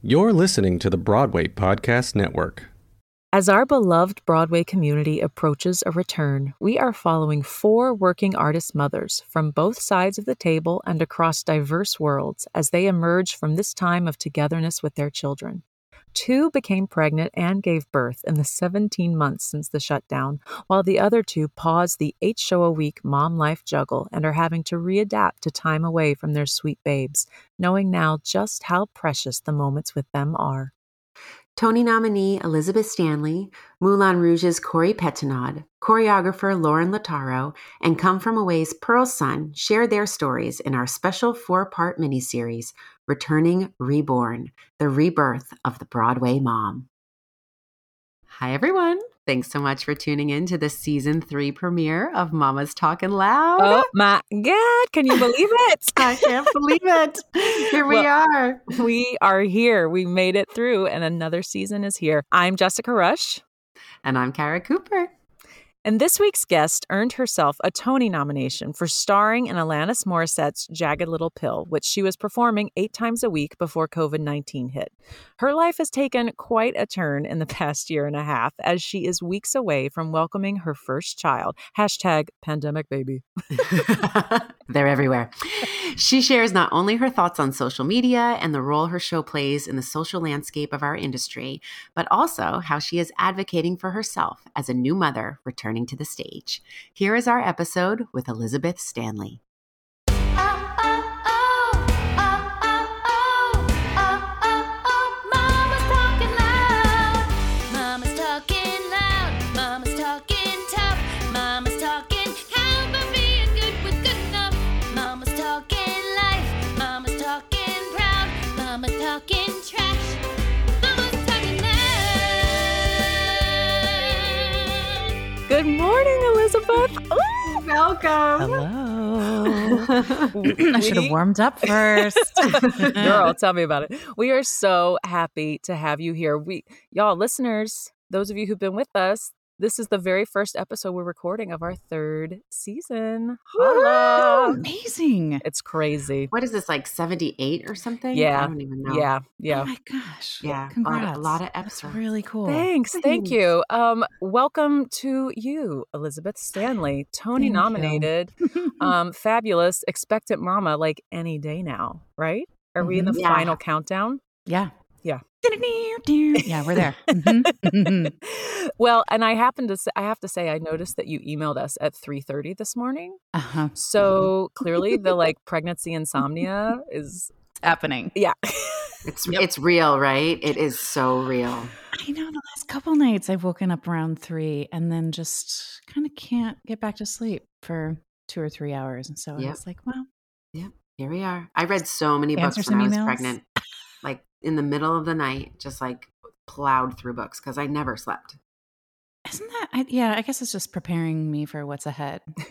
You're listening to the Broadway Podcast Network. As our beloved Broadway community approaches a return, we are following four working artist mothers from both sides of the table and across diverse worlds as they emerge from this time of togetherness with their children. Two became pregnant and gave birth in the 17 months since the shutdown, while the other two paused the eight show a week mom life juggle and are having to readapt to time away from their sweet babes, knowing now just how precious the moments with them are. Tony nominee Elizabeth Stanley, Moulin Rouge's Corey Pettinaud, choreographer Lauren Latarro, and Come From Away's Pearl Sun share their stories in our special four part miniseries, Returning Reborn The Rebirth of the Broadway Mom. Hi, everyone. Thanks so much for tuning in to the season three premiere of Mama's Talking Loud. Oh my God, can you believe it? I can't believe it. Here we Well, are. we are here. We made it through, and another season is here. I'm Jessica Rush. And I'm Kara Cooper. And this week's guest earned herself a Tony nomination for starring in Alanis Morissette's Jagged Little Pill, which she was performing eight times a week before COVID 19 hit. Her life has taken quite a turn in the past year and a half as she is weeks away from welcoming her first child. Hashtag pandemic baby. They're everywhere. She shares not only her thoughts on social media and the role her show plays in the social landscape of our industry, but also how she is advocating for herself as a new mother returning to the stage. Here is our episode with Elizabeth Stanley. Morning, Elizabeth. Ooh. Welcome. Hello. I should have warmed up first. Girl, tell me about it. We are so happy to have you here. We y'all listeners, those of you who've been with us, this is the very first episode we're recording of our third season. Holla. Amazing. It's crazy. What is this, like 78 or something? Yeah. I don't even know. Yeah, Yeah. Oh my gosh. Yeah, a lot of- Congrats. a lot of That's episodes. really cool. Thanks. Thank you. Um, welcome to you, Elizabeth Stanley, Tony Thank nominated, um, fabulous, expectant mama like any day now, right? Are we in the Mhm. Yeah. final countdown? yeah. Yeah. Yeah, we're there. Mhm. Mhm. well, and I happen to say, I have to say I noticed that you emailed us at 3:30 this morning. uh-huh. So clearly the like pregnancy insomnia is Happening. yeah. It's, it's real, right? It is so real. I know the last couple nights I've woken up around three and then just kind of can't get back to sleep for two or three hours. And so I was like, well, yeah, Here we are. I read so many Answer books when I was emails? pregnant, like in the middle of the night, just like plowed through books because I never slept. isn't that, I, yeah, I guess it's just preparing me for what's ahead.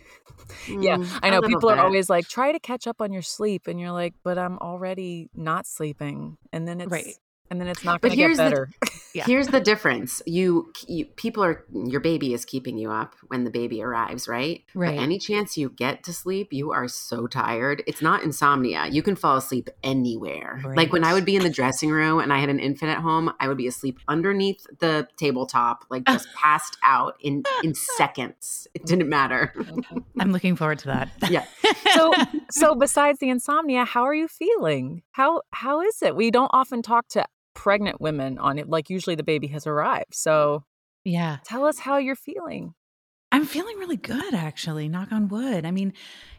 Yeah, mm, I know little people are always like try to catch up on your sleep and you're like, "But I'm already not sleeping." And then it's Right. and then it's not But going to get here's the- better. Yeah. Here's the difference: you, you people are your baby is keeping you up when the baby arrives, right? Right. But any chance you get to sleep, you are so tired. It's not insomnia. You can fall asleep anywhere. Like when I would be in the dressing room and I had an infant at home, I would be asleep underneath the tabletop, like just passed out in in seconds. It didn't matter. I'm looking forward to that. Yeah. so so besides the insomnia, how are you feeling? How how is it? We don't often talk to pregnant women on it like usually the baby has arrived. So yeah. tell us how you're feeling. I'm feeling really good, actually. Knock on wood. I mean,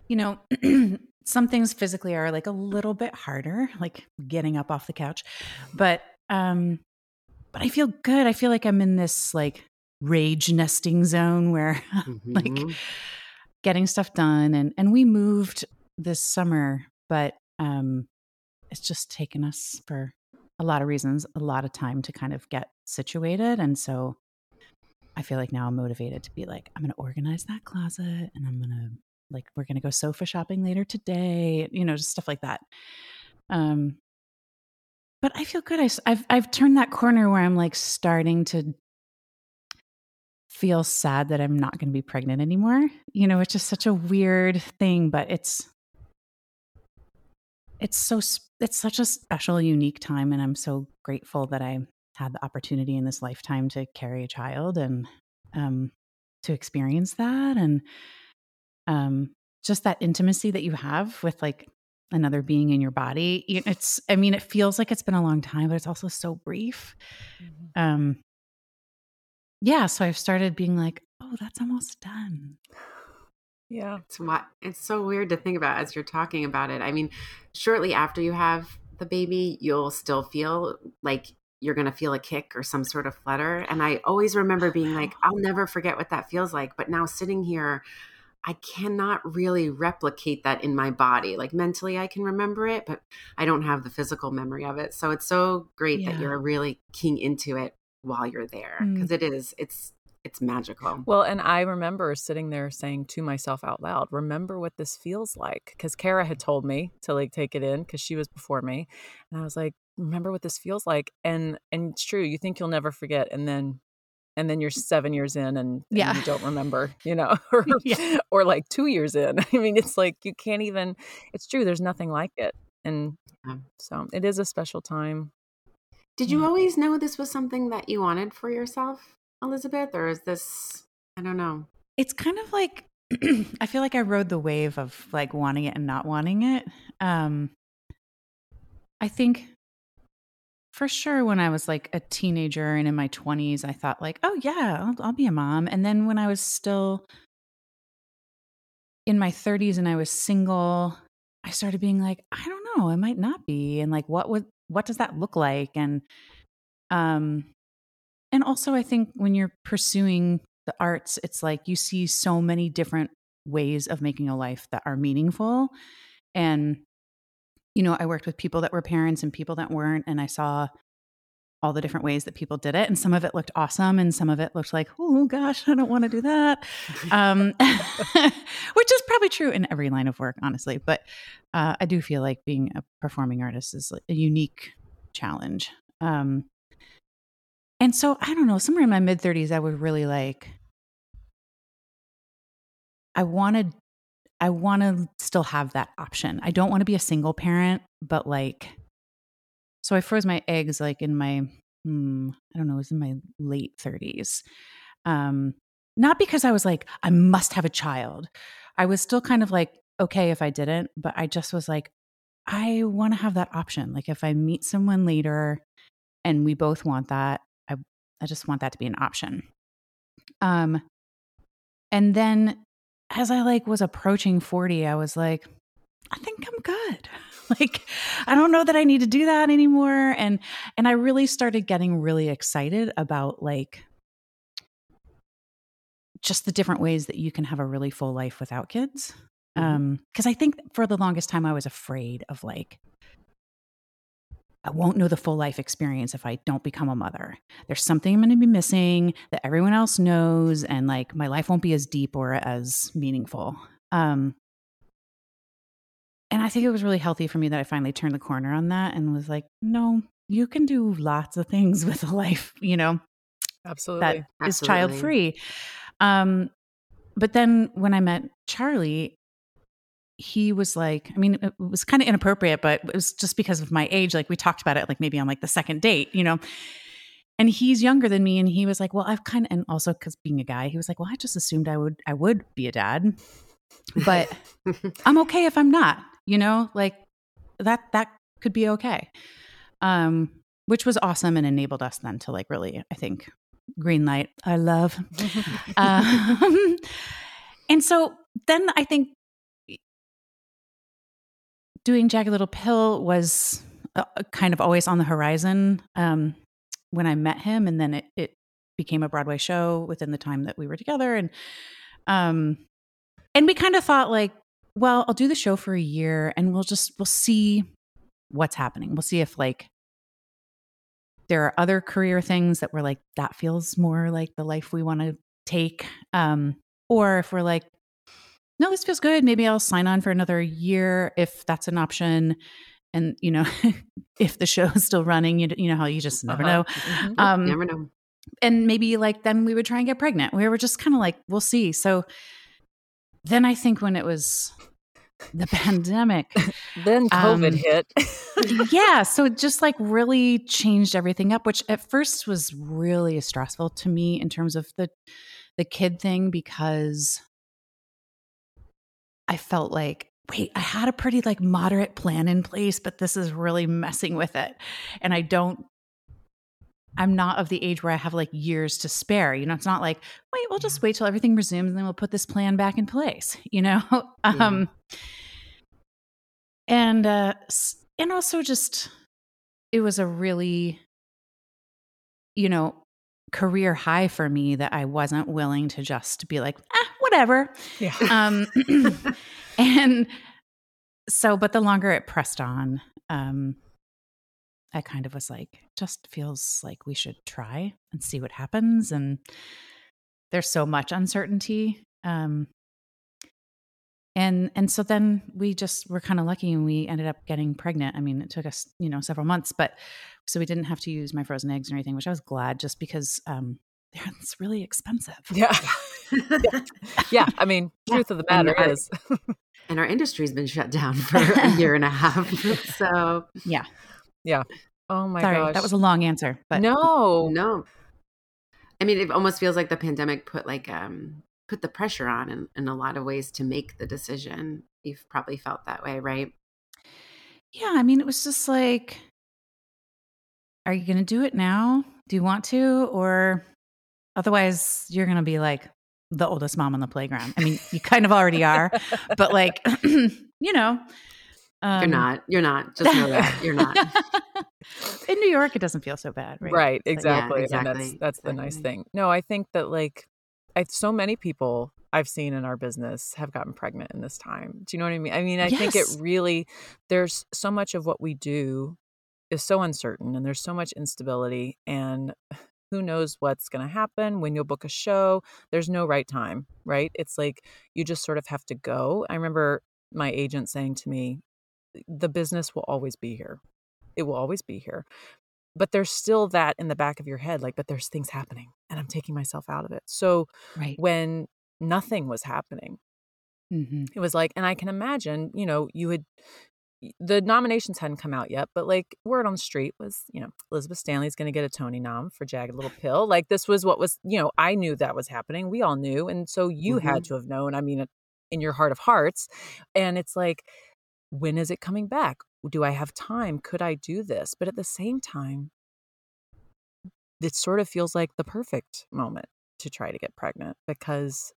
you know, some things physically are like a little bit harder, like getting up off the couch, but um, but I feel good. I feel like I'm in this like rage nesting zone where like Mhm. getting stuff done, and and we moved this summer, but um, it's just taken us for a lot of reasons, a lot of time to kind of get situated, and so I feel like now I'm motivated to be like, I'm going to organize that closet and I'm going to like, we're going to go sofa shopping later today, you know, just stuff like that. Um, but I feel good. I, have I've turned that corner where I'm like starting to feel sad that I'm not going to be pregnant anymore. You know, it's just such a weird thing, but it's, it's so it's such a special unique time and i'm so grateful that i had the opportunity in this lifetime to carry a child and um to experience that and um just that intimacy that you have with like another being in your body. It's i mean it feels like it's been a long time but it's also so brief. Um yeah so i've started being like oh that's almost done Yeah. It's what it's so weird to think about as you're talking about it. I mean, shortly after you have the baby, you'll still feel like you're going to feel a kick or some sort of flutter. And I always remember being like, I'll never forget what that feels like. But now sitting here, I cannot really replicate that in my body. Like mentally, I can remember it, but I don't have the physical memory of it. So it's so great that you're really keying into it while you're there Mm. because it is, it's, it's magical. Well, and I remember sitting there saying to myself out loud, remember what this feels like. Because Kara had told me to like take it in because she was before me. And I was like, remember what this feels like. And and it's true, you think you'll never forget. And then and then you're seven years in and, and Yeah. you don't remember, you know, or, Yeah. or like two years in. I mean, it's like you can't even it's true, there's nothing like it. And Yeah. so it is a special time. Did you mm. always know this was something that you wanted for yourself, Elizabeth? Or is this, I don't know. it's kind of like I feel like I rode the wave of like wanting it and not wanting it. Um I think for sure when I was like a teenager and in my 20s I thought like, "Oh yeah, I'll, I'll be a mom." And then when I was still in my 30s and I was single, I started being like, "I don't know, I might not be." And like what would what does that look like? And um and also I think when you're pursuing the arts, it's like you see so many different ways of making a life that are meaningful. And, you know, I worked with people that were parents and people that weren't, and I saw all the different ways that people did it. And some of it looked awesome, and some of it looked like, oh gosh, I don't want to do that. Um, which is probably true in every line of work, honestly. But uh, I do feel like being a performing artist is a unique challenge. Um, and so I don't know, somewhere in my mid 30s, I was really like, I wanted, I want to still have that option. I don't want to be a single parent, but like, so I froze my eggs like in my, hmm, I don't know, it was in my late 30s. Um, not because I was like, I must have a child. I was still kind of like, okay if I didn't, but I just was like, I want to have that option. Like if I meet someone later and we both want that, I just want that to be an option. Um and then as I like was approaching 40, I was like, I think I'm good. like I don't know that I need to do that anymore and and I really started getting really excited about like just the different ways that you can have a really full life without kids. Mhm. Um cuz I think for the longest time I was afraid of like I won't know the full life experience if I don't become a mother. There's something I'm going to be missing that everyone else knows, and like my life won't be as deep or as meaningful. Um, and I think it was really healthy for me that I finally turned the corner on that and was like, no, you can do lots of things with a life, you know, Absolutely. that is Absolutely. child free. Um, but then when I met Charlie, he was like, I mean, it was kind of inappropriate, but it was just because of my age. Like we talked about it, like maybe on like the second date, you know. And he's younger than me, and he was like, "Well, I've kind of," and also because being a guy, he was like, "Well, I just assumed I would, I would be a dad, but I'm okay if I'm not." You know, like that that could be okay. Um, which was awesome and enabled us then to like really, I think, green light. I love. um, and so then I think doing Jagged Little Pill was uh, kind of always on the horizon um, when I met him, and then it, it became a Broadway show within the time that we were together, and um, and we kind of thought like, well, I'll do the show for a year, and we'll just we'll see what's happening. We'll see if like there are other career things that we're like that feels more like the life we want to take, um, or if we're like no, this feels good. Maybe I'll sign on for another year if that's an option. And you know, if the show is still running, you, you know how you just never Uh-huh. know. Mhm. Um, Never know. and maybe like then we would try and get pregnant. We were just kind of like, we'll see. So then I think when it was the pandemic. Then COVID Um, hit. yeah, so it just like really changed everything up, which at first was really stressful to me in terms of the the kid thing because I felt like wait, I had a pretty like moderate plan in place, but this is really messing with it. And I don't I'm not of the age where I have like years to spare. You know, it's not like, wait, we'll just wait till everything resumes and then we'll put this plan back in place, you know? um and uh and also just it was a really you know career high for me that I wasn't willing to just be like, ah, whatever. Yeah. Um and so but the longer it pressed on, um I kind of was like, just feels like we should try and see what happens. And there's so much uncertainty. Um, and and so then we just were kind of lucky and we ended up getting pregnant. I mean, it took us, you know, several months, but so we didn't have to use my frozen eggs or anything, which I was glad just because um it's really expensive. Yeah. yeah. I mean, truth of the And matter I- is, and our industry's been shut down for a year and a half. So yeah. Yeah. oh my Sorry, gosh. that was a long answer, but no. no. I mean, it almost feels like the pandemic put like um put the pressure on in, in a lot of ways to make the decision. You've probably felt that way, right? Yeah, I mean, it was just like, are you going to do it now? Do you want to? Or otherwise, you're going to be like the oldest mom on the playground. I mean, you kind of already are, but like, you know, um, you're not. You're not. Just know that you're not. In New York, it doesn't feel so bad, right? Right, Like, exactly. And that's exactly, that's the nice thing. No, I think that like I so many people I've seen in our business have gotten pregnant in this time. Do you know what I mean? I mean, I think it really there's so much of what we do is so uncertain and there's so much instability and who knows what's going to happen when you'll book a show. There's no right time, right? It's like you just sort of have to go. I remember my agent saying to me, the business will always be here. It will always be here but there's still that in the back of your head like but there's things happening and i'm taking myself out of it so Right. when nothing was happening hmm it was like and i can imagine you know you had the nominations hadn't come out yet but like word on the street was you know elizabeth stanley's going to get a tony nom for jagged little pill. Like this was what was you know i knew that was happening. We all knew and so you had mm-hmm. to have known i mean in your heart of hearts. And it's like when is it coming back? Do i have time? Could i do this? But at the same time it sort of feels like the perfect moment to try to get pregnant because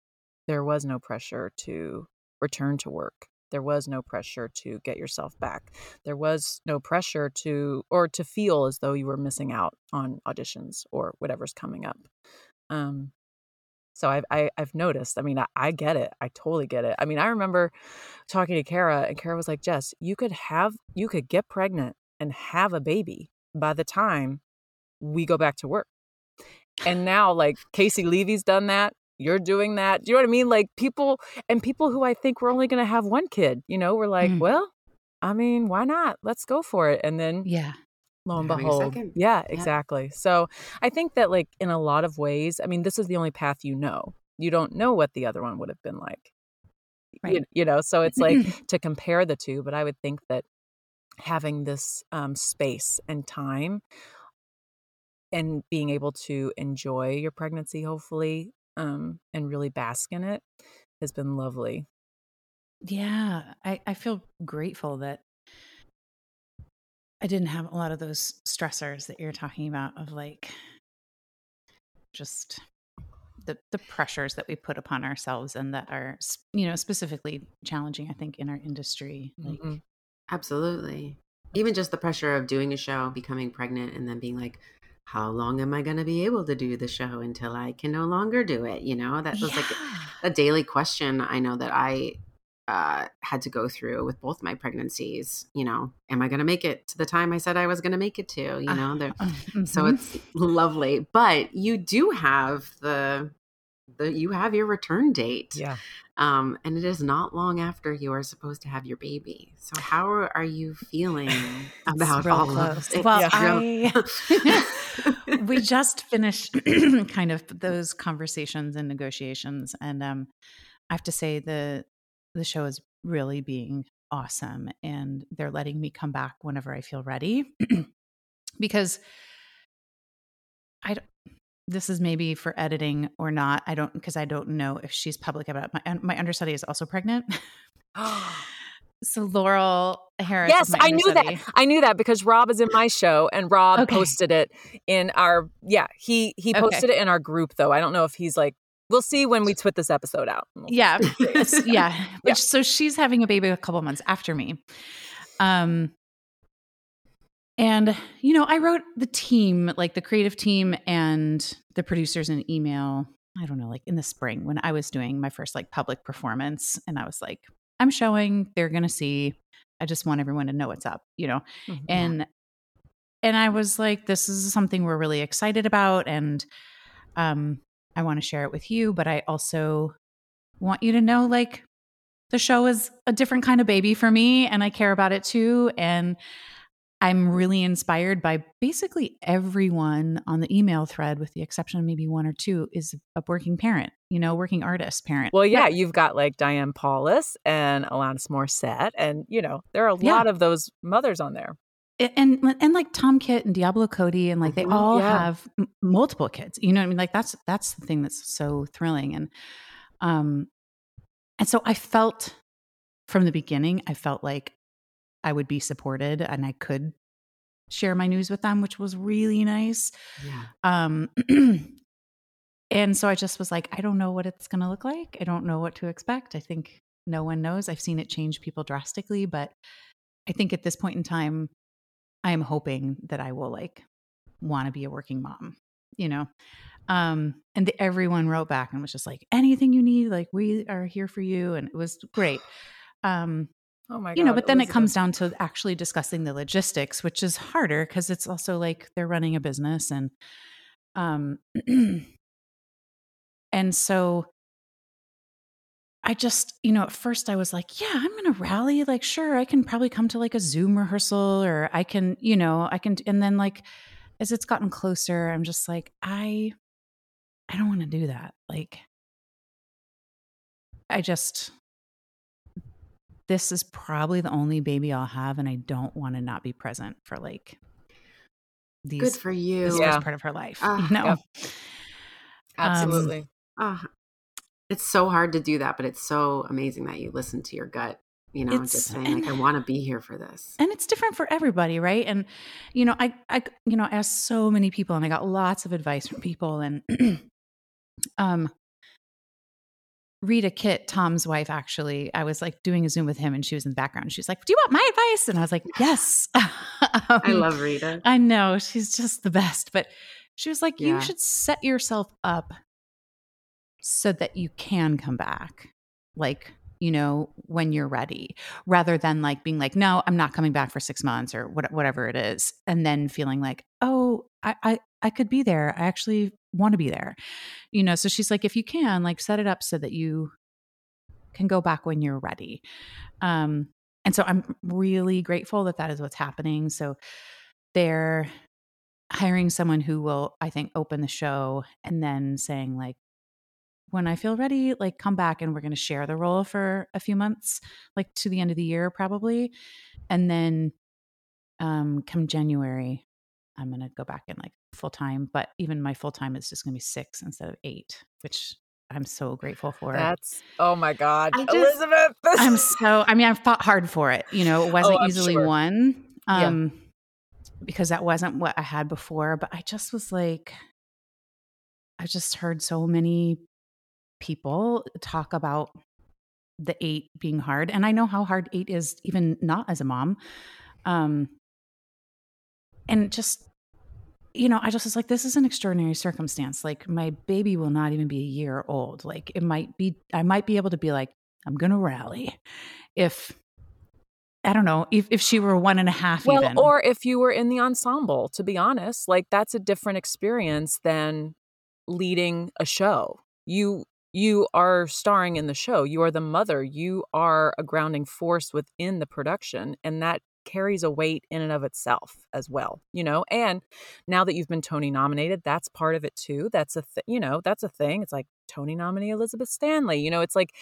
there was no pressure to return to work there was no pressure to get yourself back there was no pressure to or to feel as though you were missing out on auditions or whatever's coming up um so I've, I, I've noticed. I mean, I, I get it. I totally get it. I mean, I remember talking to Kara, and Kara was like, "Jess, you could have, you could get pregnant and have a baby by the time we go back to work." And now, like Caissie Levy's done that. You're doing that. Do you know what I mean? Like people and people who I think were only going to have one kid. You know, we're like, Mm. well, I mean, why not? Let's go for it. And then Yeah. lo and behold yeah Yeah. exactly so i think that like in a lot of ways i mean this is the only path you know you don't know what the other one would have been like you, Right. you know so it's like to compare the two but i would think that having this um, space and time and being able to enjoy your pregnancy hopefully um, and really bask in it has been lovely Yeah, I, I feel grateful that I didn't have a lot of those stressors that you're talking about of like just the the pressures that we put upon ourselves and that are you know specifically challenging I think in our industry like Mhm. Absolutely. Even just the pressure of doing a show, becoming pregnant, and then being like, how long am I going to be able to do the show until I can no longer do it? You know, that was like a daily question I know that I uh, had to go through with both my pregnancies. You know, am I going to make it to the time I said I was going to make it to? You know, there, so Mhm. it's lovely. But you do have the the you have your return date. yeah Um, and it is not long after you are supposed to have your baby. So how are you feeling about all of close. it? Well, real- we just finished kind of those conversations and negotiations and um i have to say the the show is really being awesome and they're letting me come back whenever I feel ready because I don't, this is maybe for editing or not. I don't because I don't know if she's public about it. my my understudy is also pregnant. so Laurel Harris. Yes, I knew that. I knew that because Rob is in my show and Rob Okay. posted it in our yeah, he he Okay. posted it in our group though. I don't know if he's like we'll see when we put this episode out. Yeah, yeah. But Yeah. so she's having a baby a couple months after me. Um, and you know, I wrote the team, like the creative team and the producers, an email. I don't know, like in the spring when I was doing my first like public performance, and I was like, I'm showing. They're gonna see. I just want everyone to know what's up, you know. Mhm. and and i was like this is something we're really excited about and um i want to share it with you but i also want you to know like the show is a different kind of baby for me and i care about it too and i'm really inspired by basically everyone on the email thread with the exception of maybe one or two is a working parent you know working artist parent Well, yeah, you've got like Diane Paulus and Alanis Morissette, and you know there are a Yeah. lot of those mothers on there. A- and and like Tom Kitt and Diablo Cody and like they Mhm, all yeah. have m- multiple kids. You know what I mean? Like that's that's the thing that's so thrilling and um and so I felt from the beginning I felt like I would be supported and I could share my news with them, which was really nice. Yeah. Um and so I just was like I don't know what it's going to look like. I don't know what to expect. I think no one knows. I've seen it change people drastically, but I think at this point in time I am hoping that I will like want to be a working mom, you know. Um and the, everyone wrote back and was just like anything you need like we are here for you and it was great. Um Oh my god! you know, but then it comes down to actually discussing the logistics, which is harder because it's also like they're running a business and um and so I just, you know, at first I was like, yeah, I'm going to rally. Like, sure, I can probably come to like a Zoom rehearsal or I can, you know, I can. And then, like, as it's gotten closer, I'm just like, I, I don't want to do that. Like, I just, this is probably the only baby I'll have. And I don't want to not be present for like these, Good for you. this Yeah. part of her life, Ah, you know? yep. Um, absolutely. Oh, it's so hard to do that, but it's so amazing that you listen to your gut. You know, It's- just saying like, I want to be here for this. and it's different for everybody right and you know i i you know I asked so many people and i got lots of advice from people and um Rita Kitt, Tom's wife, actually, I was like doing a Zoom with him and she was in the background. She's like, Do you want my advice? And I was like, Yes. I Um, love Rita. I know she's just the best. But she was like, Yeah. You should set yourself up so that you can come back, like, you know, when you're ready, rather than like being like, No, I'm not coming back for six months or what, whatever it is. And then feeling like, Oh, I, I, I could be there. I actually want to be there. You know, so she's like, if you can, like set it up so that you can go back when you're ready. Um, and so I'm really grateful that that is what's happening. So they're hiring someone who will, I think, open the show and then saying, like, when I feel ready, like, come back and we're going to share the role for a few months, like to the end of the year, probably. And then um, come January, I'm going to go back in like full time. But even my full time is just going to be six instead of eight, which I'm so grateful for. That's oh my god, I just- Elizabeth. this- I'm so I mean I've fought hard for it. You know, it wasn't Oh, easily sure. won. Yeah. Um because that wasn't what I had before, but I just was like I just heard so many people talk about the 8 being hard and I know how hard 8 is even not as a mom. Um and just you know, I just was like, this is an extraordinary circumstance. Like, my baby will not even be a year old. Like, it might be, I might be able to be like, I'm going to rally. If, I don't know, if, if she were one and a half, well, even. or if you were in the ensemble, to be honest, like that's a different experience than leading a show. You you are starring in the show. You are the mother. You are a grounding force within the production, and that carries a weight in and of itself as well. You know, and now that you've been Tony nominated, that's part of it too. That's a th- you know that's a thing. It's like Tony nominee Elizabeth Stanley. You know, it's like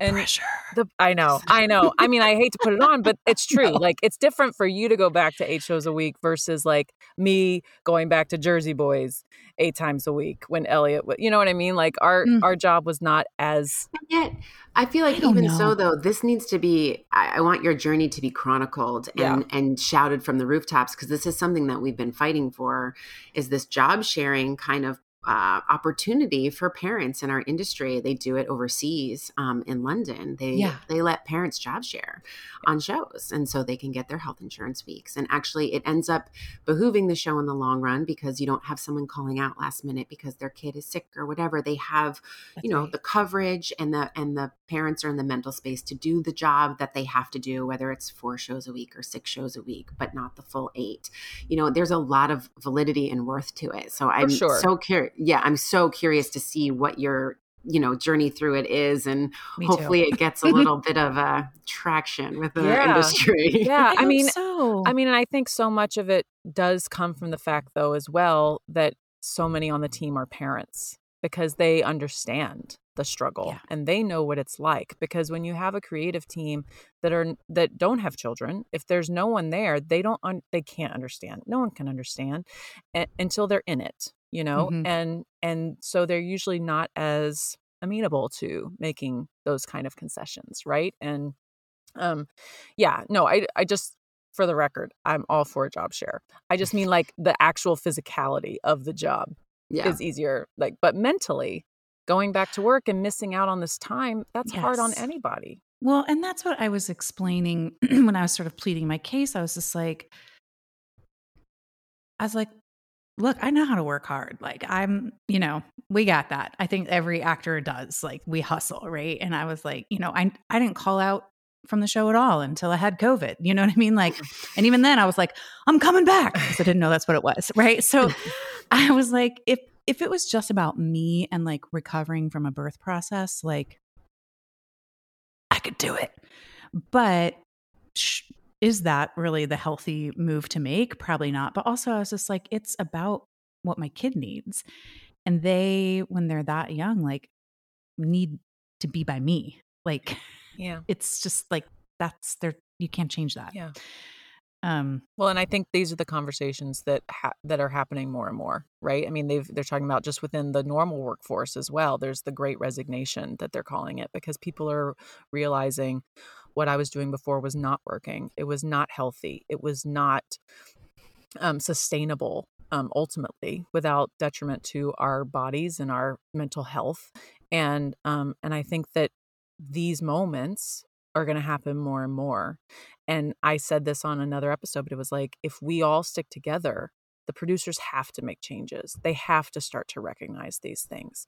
and Pressure. the I know, I know. I mean, I hate to put it on, but it's true. No. Like it's different for you to go back to eight shows a week versus like me going back to Jersey Boys eight times a week when Elliot, you know what I mean? Like our Mm. our job was not as And yet, I feel like I even so, though, this needs to be. I, I want your journey to be chronicled and and shouted from the rooftops because this is something that we've been fighting for. Is this job sharing kind of uh, opportunity for parents in our industry? They do it overseas um, in London. They Yeah. they let parents job share on shows, and so they can get their health insurance weeks. And actually, it ends up behooving the show in the long run because you don't have someone calling out last minute because their kid is sick or whatever. They have That's you know right. the coverage and the and the parents are in the mental space to do the job that they have to do whether it's four shows a week or six shows a week but not the full eight you know there's a lot of validity and worth to it so i'm sure. so curious yeah i'm so curious to see what your you know journey through it is and Me too. hopefully it gets a little bit of a traction with the Yeah. industry yeah. I, hope mean, so. I mean, and I think so much of it does come from the fact, though, as well, that so many on the team are parents because they understand the struggle Yeah. and they know what it's like. Because when you have a creative team that are that don't have children, if there's no one there, they don't un- they can't understand. No one can understand a- until they're in it, you know. Mhm. And and so they're usually not as amenable to making those kind of concessions, right? And um yeah no i i just for the record i'm all for a job share i just mean like the actual physicality of the job yeah is easier like but mentally going back to work and missing out on this time that's hard on anybody Well, and that's what I was explaining when I was sort of pleading my case. I was just like, I was like, look, I know how to work hard. Like, I'm, you know, we got that. I think every actor does. Like, we hustle, right? And I was like, you know, I I didn't call out from the show at all until I had COVID. You know what I mean? Like, and even then I was like, I'm coming back because I didn't know that's what it was, right? So I was like, if if it was just about me and like recovering from a birth process, like I could do it. But sh- is that really the healthy move to make? Probably not. But also, I was just like, it's about what my kid needs. And they, when they're that young, like need to be by me. Like yeah it's just like that's their, you can't change that. yeah Um, well and i think these are the conversations that ha- that are happening more and more right i mean they've they're talking about just within the normal workforce as well there's the great resignation that they're calling it because people are realizing what i was doing before was not working. It was not healthy. It was not um, sustainable um, ultimately without detriment to our bodies and our mental health. And um, and i think that these moments are going to happen more and more. And i said this on another episode but it was like if we all stick together the producers have to make changes. They have to start to recognize these things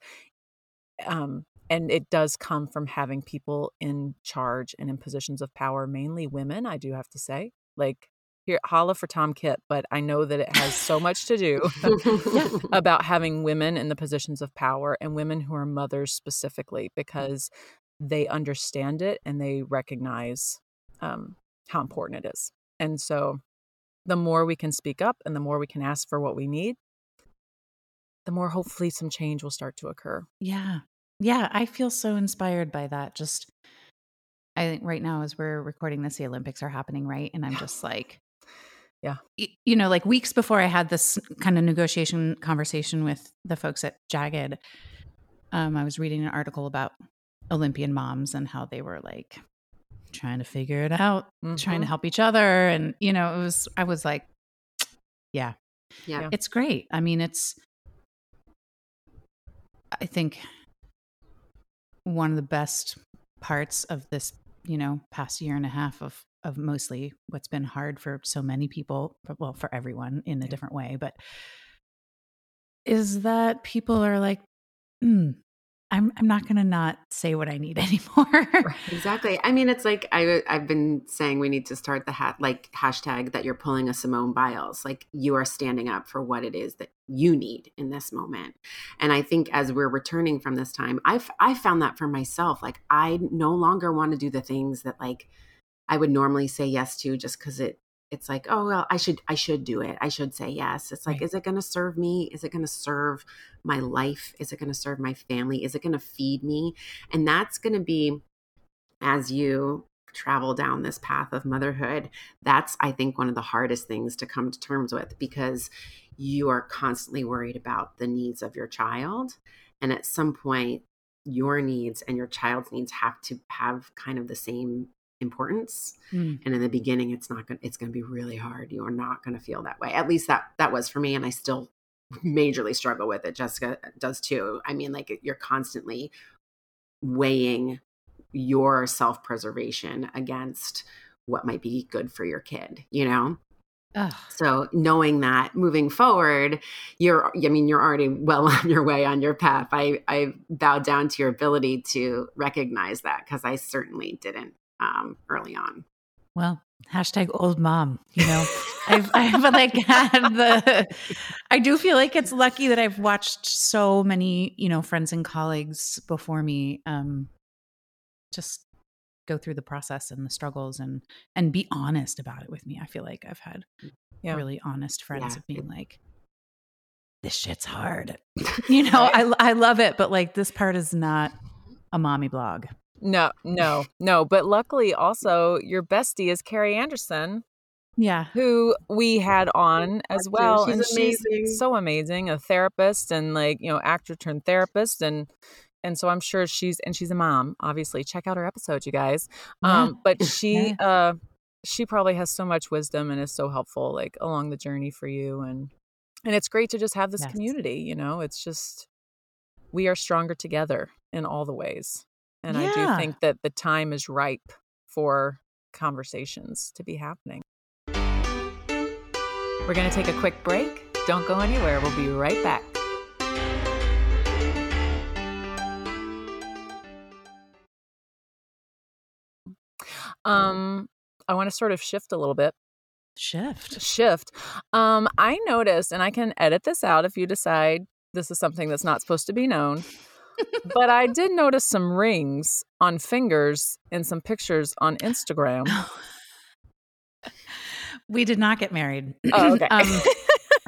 um, and it does come from having people in charge and in positions of power mainly women i do have to say like here holla for tom kitt but i know that it has so much to do about having women in the positions of power and women who are mothers specifically because they understand it and they recognize um, how important it is. And so the more we can speak up and the more we can ask for what we need, the more hopefully some change will start to occur. yeah. Yeah. I feel so inspired by that. Just, I think right now, as we're recording this, the Olympics are happening, right? And I'm just like, Yeah. you know, like weeks before I had this kind of negotiation conversation with the folks at Jagged, um, I was reading an article about Olympian moms and how they were like trying to figure it out, trying to Mhm. help each other. And, you know, it was, I was like, yeah, yeah it's great. I mean, it's, I think one of the best parts of this, you know, past year and a half of of mostly what's been hard for so many people, well, for everyone in a different way, but is that people are like, mm, I'm I'm not going to not say what I need anymore. Exactly. I mean, it's like I I've been saying we need to start the hat like hashtag that you're pulling a Simone Biles. Like you are standing up for what it is that you need in this moment. And I think as we're returning from this time, I've I found that for myself. Like I no longer want to do the things that like I would normally say yes to just because it it's like oh well I should I should do it. I should say yes. It's like Right. is it going to serve me? Is it going to serve my life? Is it going to serve my family? Is it going to feed me? And that's going to be as you travel down this path of motherhood, that's, I think, one of the hardest things to come to terms with because you are constantly worried about the needs of your child. And at some point, your needs and your child's needs have to have kind of the same importance Mm. and in the beginning it's not going to it's going to be really hard. You are not going to feel that way. At least that that was for me and i still majorly struggle with it. Jessica does too. I mean like you're constantly weighing your self-preservation against what might be good for your kid you know? Ugh. so knowing that moving forward you're i mean you're already well on your way on your path. I i bow down to your ability to recognize that because i certainly didn't um early on Well, hashtag old mom. You know, I've I've like had the. I do feel like it's lucky that I've watched so many you know friends and colleagues before me. Um, just go through the process and the struggles and and be honest about it with me. I feel like I've had Yeah. really honest friends Yeah. of being like, "This shit's hard." You know, I I love it, but like this part is not a mommy blog. No, no, no. But luckily, also, your bestie is Carrie Anderson, Yeah. who we had on as well. She's and amazing. she's so amazing, a therapist and like, you know, actor turned therapist. And and so I'm sure she's and she's a mom, obviously. Check out her episode, you guys. Yeah. Um, but she Yeah. uh she probably has so much wisdom and is so helpful like along the journey for you and and it's great to just have this Yes. community, you know. It's just we are stronger together in all the ways. And I do think that the time is ripe for conversations to be happening. We're going to take a quick break. Don't go anywhere. We'll be right back. Um, I want to sort of shift a little bit. Shift. Shift. Um, I noticed, and I can edit this out if you decide this is something that's not supposed to be known. But I did notice some rings on fingers in some pictures on Instagram. we did not get married. Oh, okay. um,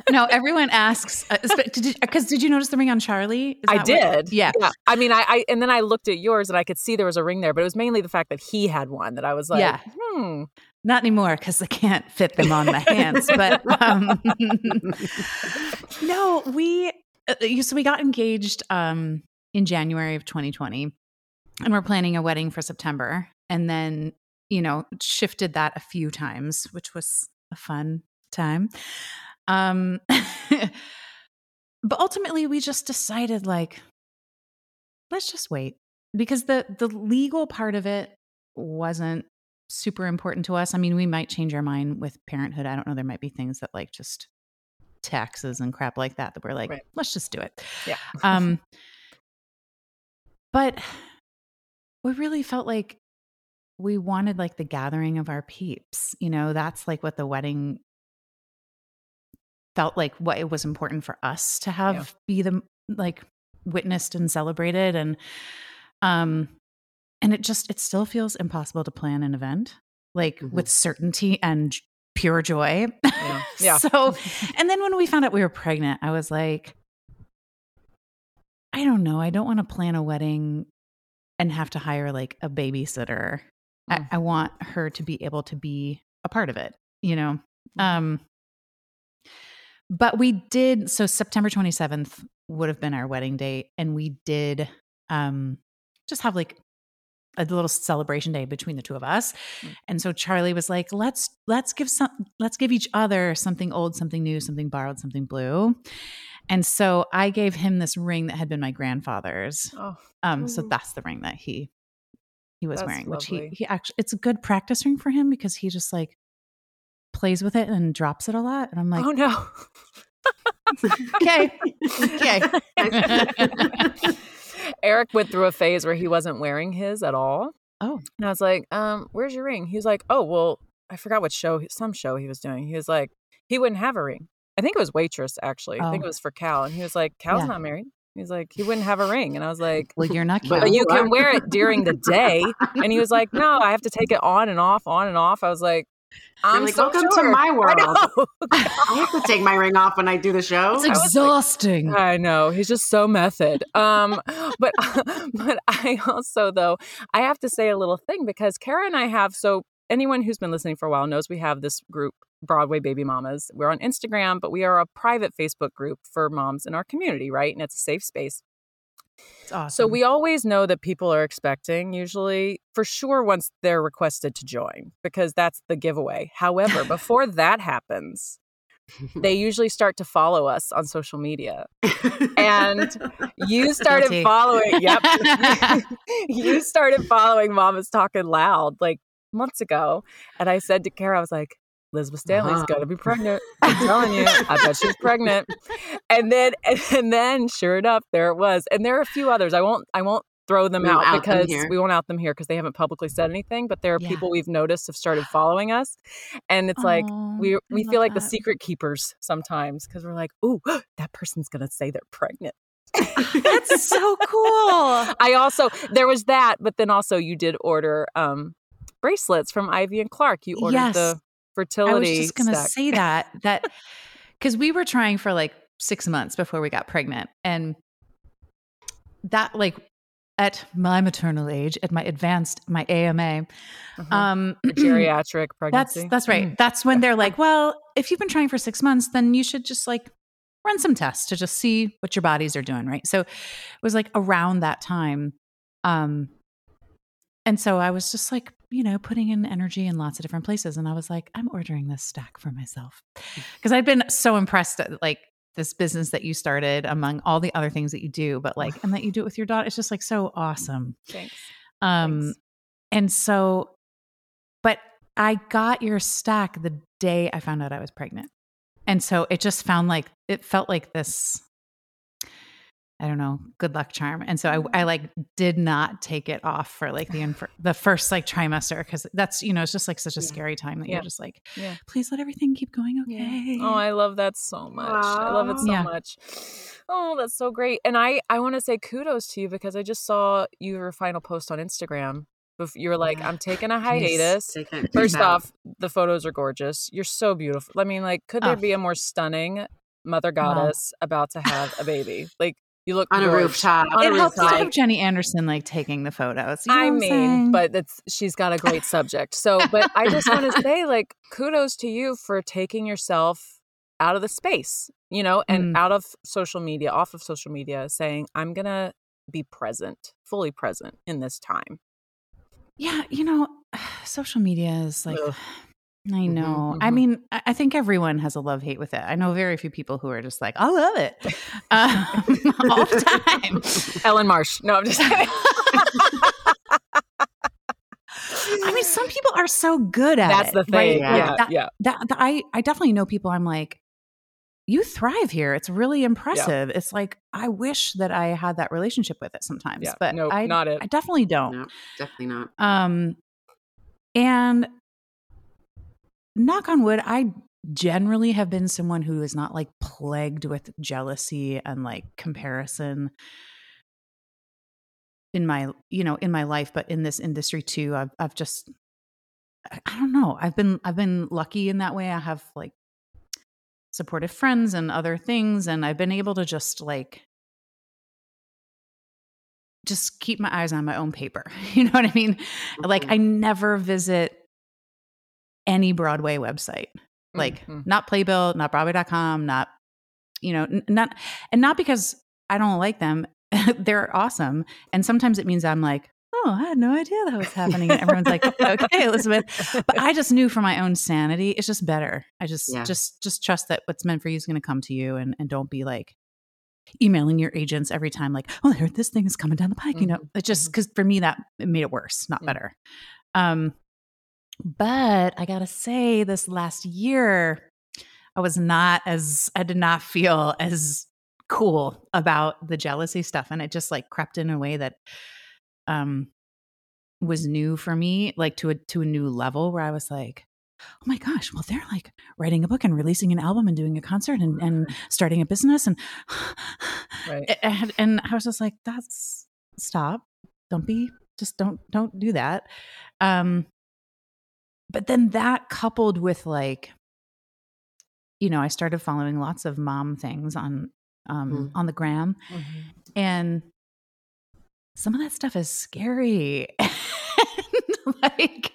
no, everyone asks. Uh, because did, 'cause did you notice the ring on Charlie? I that what- did. yeah. I mean, I, I and then I looked at yours and I could see there was a ring there, but it was mainly the fact that he had one that I was like, Yeah. hmm. Not anymore because I can't fit them on my hands. But um, no, we uh, you- so we got engaged um, in January of 2020, and we're planning a wedding for September, and then you know shifted that a few times, which was a fun time. Um, but ultimately, we just decided like let's just wait because the the legal part of it wasn't super important to us. I mean, we might change our mind with parenthood. I don't know. There might be things that like just taxes and crap like that that we're like, Right. let's just do it. Yeah. Um, but we really felt like we wanted like the gathering of our peeps. You know, that's like what the wedding felt like what it was important for us to have Yeah. be the like witnessed and celebrated and um and it just it still feels impossible to plan an event like Mhm. with certainty and pure joy Yeah. Yeah. so and then when we found out we were pregnant i was like i don't know i don't want to plan a wedding and have to hire like a babysitter. I, Mm. I want her to be able to be a part of it you know? Um but we did so september 27th would have been our wedding date and we did um just have like a little celebration day between the two of us. Mm. and so charlie was like let's let's give some let's give each other something old something new something borrowed something blue. And so i gave him this ring that had been my grandfather's. Oh, um so that's the ring that he he was That's wearing which he he actually it's a good practice ring for him because he just like plays with it and drops it a lot. And i'm like oh no. okay. Okay Eric went through a phase where he wasn't wearing his at all. Oh. And I was like, um, where's your ring? He was like, oh, well, I forgot what show, some show he was doing. He was like, he wouldn't have a ring. I think it was Waitress, actually. I think Oh. it was for Cal. And he was like, Cal's Yeah. not married. He's like, he wouldn't have a ring. And I was like, well you're not But but you You can wear it during the day. And he was like, no, I have to take it on and off, on and off. I was like, I'm like, so "Welcome to sure." my I world. know. I have to take my ring off when I do the show. It's I like- exhausting. I know he's just so method. Um, but but I also though I have to say a little thing because Kara and I have so anyone who's been listening for a while knows we have this group Broadway Baby Mamas. We're on Instagram, but we are a private Facebook group for moms in our community, right? And it's a safe space. It's awesome. So we always know that people are expecting, usually for sure, once they're requested to join, because that's the giveaway. However, before that happens, they usually start to follow us on social media. And you started Guilty. following, yep. you started following Mama's Talking Loud like months ago. And I said to Kara, I was like, Elizabeth Stanley's Uh-huh. gonna be pregnant. I'm telling you, I bet she's pregnant. And then and then sure enough, there it was. And there are a few others. I won't I won't throw them out out because here. we won't out them here because they haven't publicly said anything. But there are Yeah. people we've noticed have started following us. And it's like we we feel like the secret keepers sometimes because we're like, oh, that person's gonna say they're pregnant. That's so cool. I also there was that, but then also you did order um bracelets from Ivy and Clark. You ordered Yes. the I fertility. was just gonna say that that because we were trying for like six months before we got pregnant, and that like at my maternal age, at my advanced my AMA, Uh-huh. um, geriatric pregnancy. that's that's right. Mm. That's when they're like, well, if you've been trying for six months, then you should just like run some tests to just see what your bodies are doing, right? So it was like around that time. Um and so I was just like, you know, putting in energy in lots of different places. And I was like, I'm ordering this stack for myself. Because I'd been so impressed at like this business that you started among all the other things that you do, but like, and that you do it with your daughter. It's just like so awesome. Thanks. Um, Thanks. and so, but I got your stack the day I found out I was pregnant. And so it just found like, it felt like this, I don't know, good luck charm. And so I, I mm-hmm. like did not take it off for like the, inf- the first like trimester. Cause that's, you know, it's just like such a Yeah. scary time that Yeah. you're just like, Yeah. please let everything keep going Yeah. okay. Oh, I love that so much. I love it so Yeah. much. Oh, that's so great. And I I want to say kudos to you because I just saw your final post on Instagram. You were like, Yeah. I'm taking a hiatus. Take it- take First off, the photos are gorgeous. You're so beautiful. I mean, like, could there Oh. be a more stunning mother goddess about to have a baby? Like, you look on a rooftop. On a it helps to have Jenny Anderson like taking the photos. you know I mean, saying? but it's she's got a great subject. So, but I just want to say, like, kudos to you for taking yourself out of the space, you know, and Mm. out of social media, off of social media, saying, I'm gonna be present, fully present in this time. Yeah, you know, social media is like, Ugh. I Mhm, know. I mhm. mean, I I think everyone has a love hate with it. I know very few people who are just like, I love it um, all the time. Ellen Marsh. No, I'm just kidding. I mean, some people are so good at That's it. That's the right? thing. Like, Yeah, that, yeah. that, that- I, I definitely know people I'm like, you thrive here. It's really impressive. It's like, I wish that I had that relationship with it sometimes, Yeah, but nope, I, not it. I definitely don't. No, definitely not. Um, and knock on wood, I generally have been someone who is not like plagued with jealousy and like comparison in my you know in my life but in this industry too i've i've just I- don't know. I've been i've been lucky in that way. I have like supportive friends and other things and i've been able to just like just keep my eyes on my own paper. You know what i mean? Like Mhm. i never visit any broadway website. Like Mhm. not playbill not broadway.com not you know n- not and not because i don't like them they're awesome and sometimes it means i'm like oh i had no idea that was happening and everyone's like okay elizabeth but i just knew for my own sanity it's just better. I just Yeah. just just trust that what's meant for you is going to come to you and and don't be like emailing your agents every time like oh I heard this thing is coming down the pike you know? Mhm, it just because for me that it made it worse not better. Um but i gotta say this last year i was not as i did not feel as cool about the jealousy stuff and it just like crept in a way that um was new for me like to a to a new level where i was like oh my gosh well they're like writing a book and releasing an album and doing a concert and, and starting a business and Right. and, and i was just like that's stop. Don't be just don't don't do that. Um but then that coupled with like you know i started following lots of mom things on um Mhm. on the gram and some of that stuff is scary. Like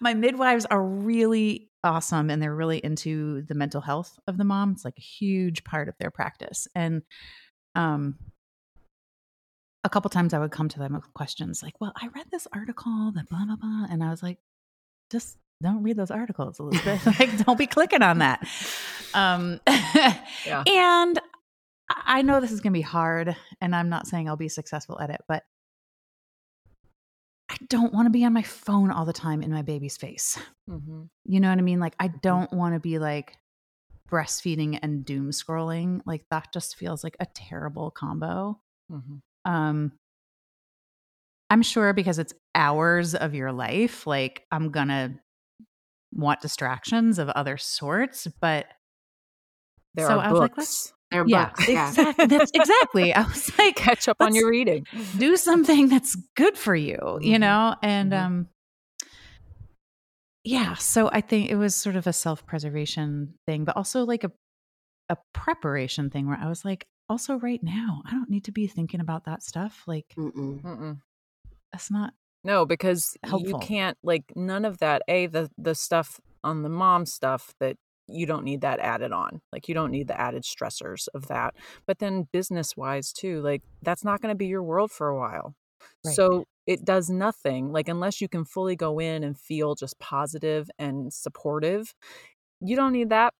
my midwives are really awesome and they're really into the mental health of the mom. It's like a huge part of their practice and um a couple times i would come to them with questions like well i read this article that blah blah blah and i was like just don't read those articles elizabeth. Like don't be clicking on that. Um Yeah. and I- know this is going to be hard and i'm not saying i'll be successful at it but i don't want to be on my phone all the time in my baby's face. Mm-hmm. you know what i mean? Like i don't want to be like breastfeeding and doom scrolling. Like that just feels like a terrible combo. Mm-hmm. um i'm sure because it's hours of your life like i'm gonna want distractions of other sorts but There So are I was like, books. let's- They're yeah books. Yeah. exactly that's exactly i was like Catch up on your reading. do something that's good for you you Mhm. know and Mhm. um yeah so i think it was sort of a self-preservation thing but also like a a preparation thing where i was like also right now i don't need to be thinking about that stuff like Mm-mm. Mm-mm. that's not No, because Helpful. you can't like none of that. A the the stuff on the mom stuff that you don't need that added on. Like you don't need the added stressors of that. But then business wise too, like that's not going to be your world for a while. Right. So it does nothing. Like unless you can fully go in and feel just positive and supportive, you don't need that.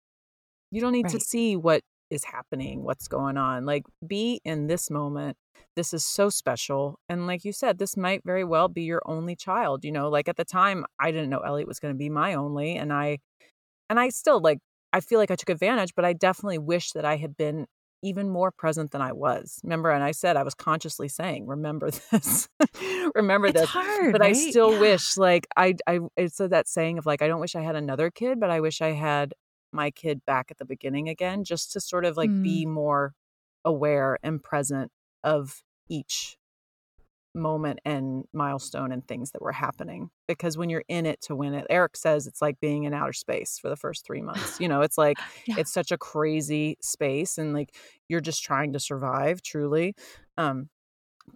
You don't need to see what is happening, what's going on. Like be in this moment this is so special and like you said this might very well be your only child you know like at the time i didn't know elliot was going to be my only and i and i still like i feel like i took advantage but i definitely wish that i had been even more present than i was remember and i said i was consciously saying remember this remember it's this hard but i still Yeah. wish like i i it's that saying of like i don't wish i had another kid but i wish i had my kid back at the beginning again just to sort of like be more aware and present of each moment and milestone and things that were happening because when you're in it to win it eric says it's like being in outer space for the first three months you know it's like Yeah. it's such a crazy space and like you're just trying to survive truly um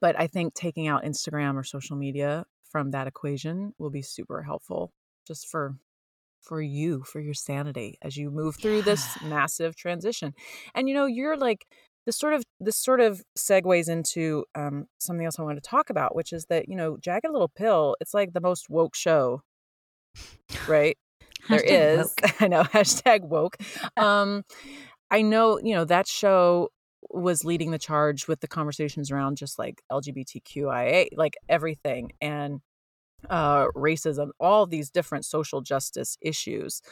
but i think taking out instagram or social media from that equation will be super helpful just for for you for your sanity as you move through this massive transition and you know you're like this sort of this sort of segues into um, something else I want to talk about, which is that you know, Jagged Little Pill. It's like the most woke show, right? there is. Woke. I know hashtag woke. Um, I know you know that show was leading the charge with the conversations around just like LGBTQIA, like everything, and uh, racism, all these different social justice issues,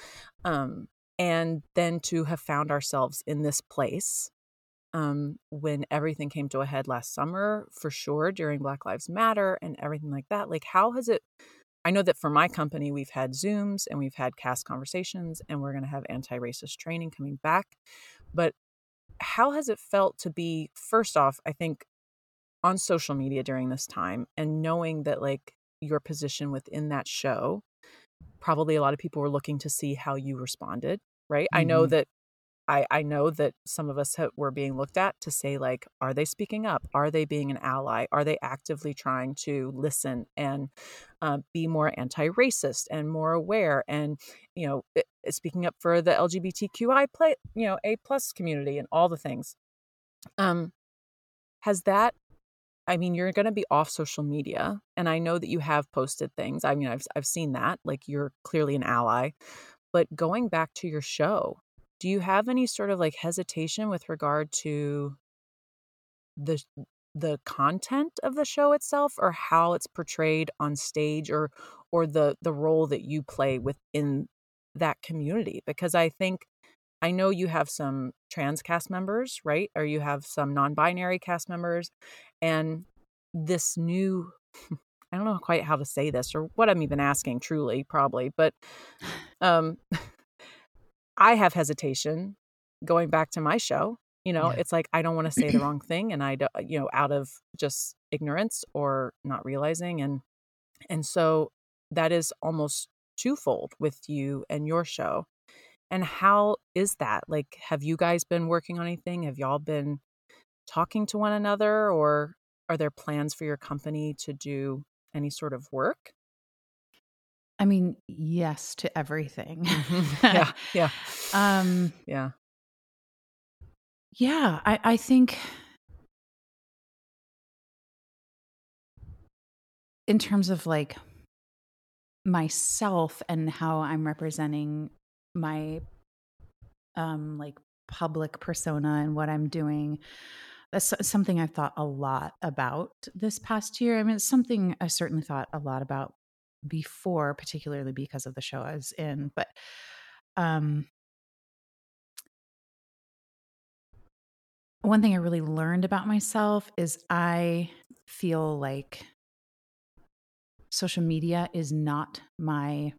um, and then to have found ourselves in this place um, when everything came to a head last summer, for sure, during Black Lives Matter and everything like that. Like, how has it? I know that for my company, we've had Zooms and we've had cast conversations, and we're going to have anti racist training coming back. But how has it felt to be, first off, I think, on social media during this time and knowing that, like, your position within that show, probably a lot of people were looking to see how you responded, right? I know Mhm. that I, I know that some of us ha- were being looked at to say like are they speaking up are they being an ally are they actively trying to listen and uh, be more anti-racist and more aware and you know i- speaking up for the lgbtqi play you know a plus community and all the things um has that i mean you're going to be off social media and i know that you have posted things i mean i've, I've seen that like you're clearly an ally but going back to your show do you have any sort of like hesitation with regard to the the content of the show itself or how it's portrayed on stage or or the the role that you play within that community? Because i think i know you have some trans cast members right or you have some non-binary cast members and this new i don't know quite how to say this or what i'm even asking truly probably but um I have hesitation going back to my show. You know, Yeah. it's like I don't want to say the wrong thing, and I, don't, you know, out of just ignorance or not realizing, and and so that is almost twofold with you and your show. And how is that? Like, have you guys been working on anything? Have y'all been talking to one another, or are there plans for your company to do any sort of work? I mean, yes to everything. yeah, yeah, um, yeah. yeah, I, I think in terms of like myself and how I'm representing my um like public persona and what I'm doing. That's something I've thought a lot about this past year. I mean, it's something I certainly thought a lot about before, particularly because of the show I was in. But um one thing I really learned about myself is I feel like social media is not my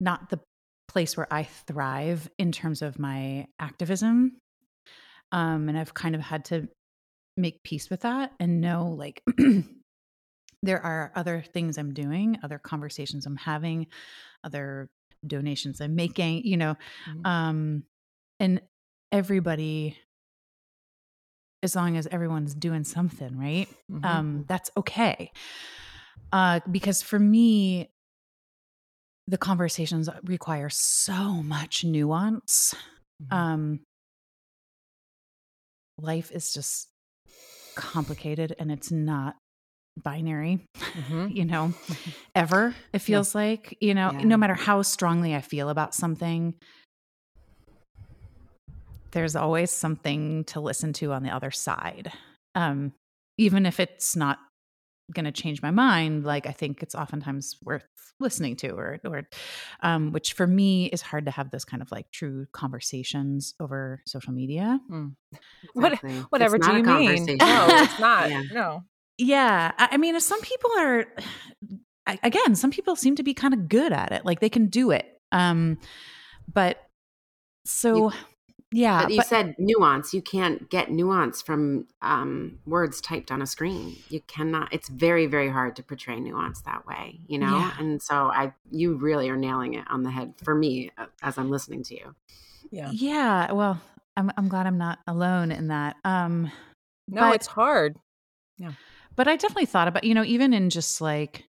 not the place where I thrive in terms of my activism. Um, and I've kind of had to make peace with that and know like there are other things I'm doing, other conversations I'm having, other donations I'm making, you know. Mhm. Um, and everybody, as long as everyone's doing something, right? Mhm. um, that's okay. Uh, because for me, the conversations require so much nuance. Mhm. Um, life is just complicated and it's not binary, Mhm. you know, ever. It feels like, you know, Yeah. no matter how strongly I feel about something, there's always something to listen to on the other side. Um, even if it's not going to change my mind, like I think it's oftentimes worth listening to, or, or, um, which for me is hard to have those kind of like true conversations over social media. What- Exactly. It's Whatever do you mean? No, it's not. Yeah. No. Yeah. I I mean, some people are, I- again, some people seem to be kind of good at it. Like they can do it. Um, but so, yeah. But you but- said nuance. You can't get nuance from um, words typed on a screen. You cannot. It's very, very hard to portray nuance that way. You know. Yeah. And so I, you really are nailing it on the head for me uh, as I'm listening to you. Yeah. yeah. Well, I'm, I'm glad I'm not alone in that. Um, No, But- it's hard. Yeah. But I definitely thought about, you know, even in just like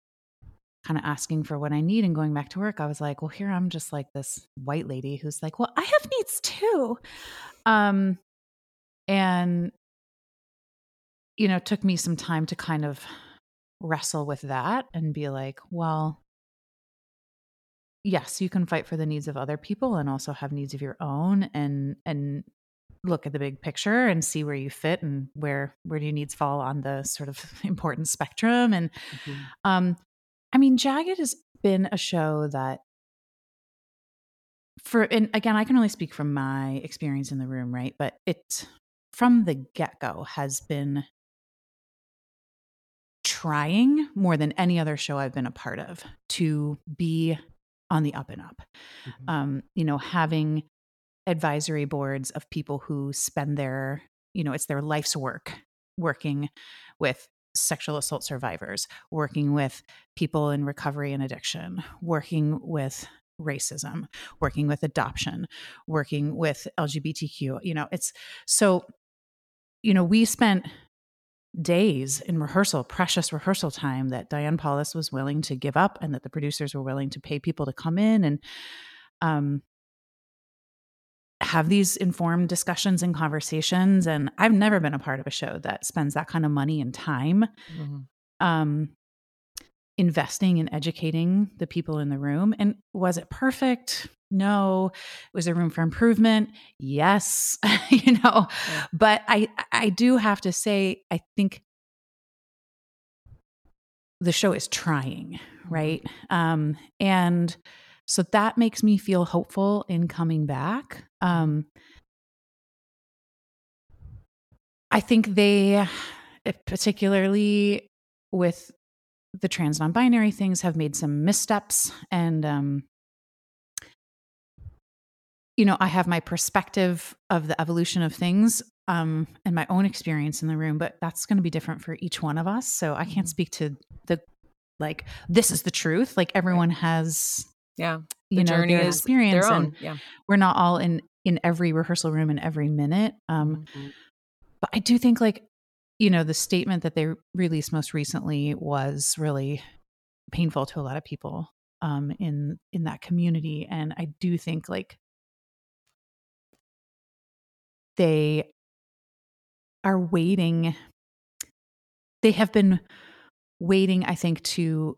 kind of asking for what I need and going back to work, I was like, well, here I'm just like this white lady who's like, well, I have needs too. Um, and, you know, it took me some time to kind of wrestle with that and be like, well, yes, you can fight for the needs of other people and also have needs of your own and, and, look at the big picture and see where you fit and where where do your needs fall on the sort of important spectrum and um i mean jagged has been a show that for and again i can only speak from my experience in the room right but it from the get-go has been trying more than any other show i've been a part of to be on the up and up Mhm. um you know having advisory boards of people who spend their you know it's their life's work working with sexual assault survivors working with people in recovery and addiction working with racism working with adoption working with lgbtq you know it's so you know we spent days in rehearsal precious rehearsal time that diane paulus was willing to give up and that the producers were willing to pay people to come in and um have these informed discussions and conversations and i've never been a part of a show that spends that kind of money and time Mhm. um investing in educating the people in the room. And was it perfect? No. Was there room for improvement? Yes. You know Yeah. but i i do have to say i think the show is trying right? Um and so that makes me feel hopeful in coming back um i think they particularly with the trans non-binary things have made some missteps and um you know i have my perspective of the evolution of things um and my own experience in the room but that's going to be different for each one of us so i can't Mhm. speak to the like this is the truth. Like everyone has Yeah. you know journey their is experience Their and own. Yeah. we're not all in in every rehearsal room in every minute. Um Mhm. but I do think like you know the statement that they released most recently was really painful to a lot of people um in in that community and I do think like they are waiting they have been waiting i think to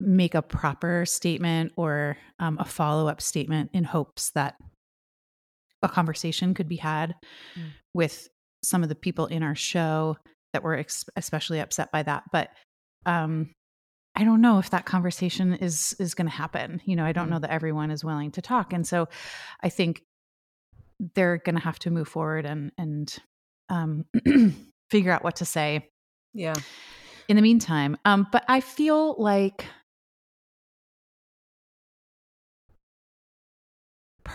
make a proper statement or um, a follow-up statement in hopes that a conversation could be had Mm. with some of the people in our show that were ex- especially upset by that but um i don't know if that conversation is is going to happen you know i don't Mm. know that everyone is willing to talk and so i think they're going to have to move forward and and um figure out what to say Yeah. in the meantime um but i feel like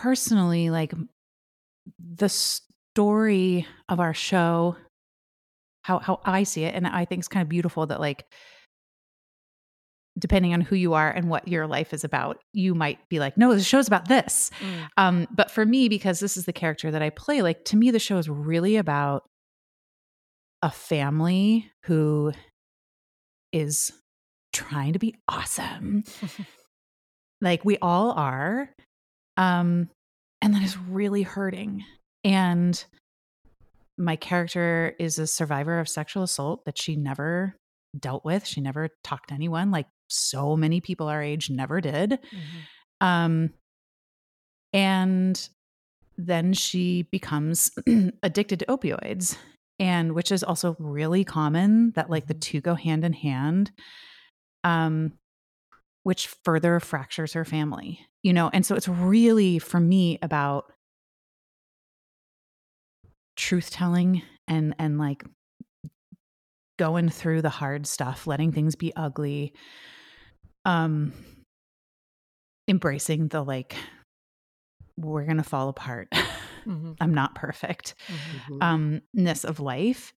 personally like the story of our show how how i see it and i think it's kind of beautiful that like depending on who you are and what your life is about you might be like no the show's about this Mm. um, but for me, because this is the character that I play, like to me, the show is really about a family who is trying to be awesome. like we all are. Um, and that is really hurting. And my character is a survivor of sexual assault that she never dealt with. She never talked to anyone, like so many people our age never did. Mhm. Um, and then she becomes addicted to opioids, and which is also really common that like the two go hand in hand. Um, which further fractures her family, you know, and so it's really for me about truth telling and and like going through the hard stuff, letting things be ugly. Um, embracing the like we're gonna fall apart Mhm. i'm not perfect Mhm. Mhm. um ness of life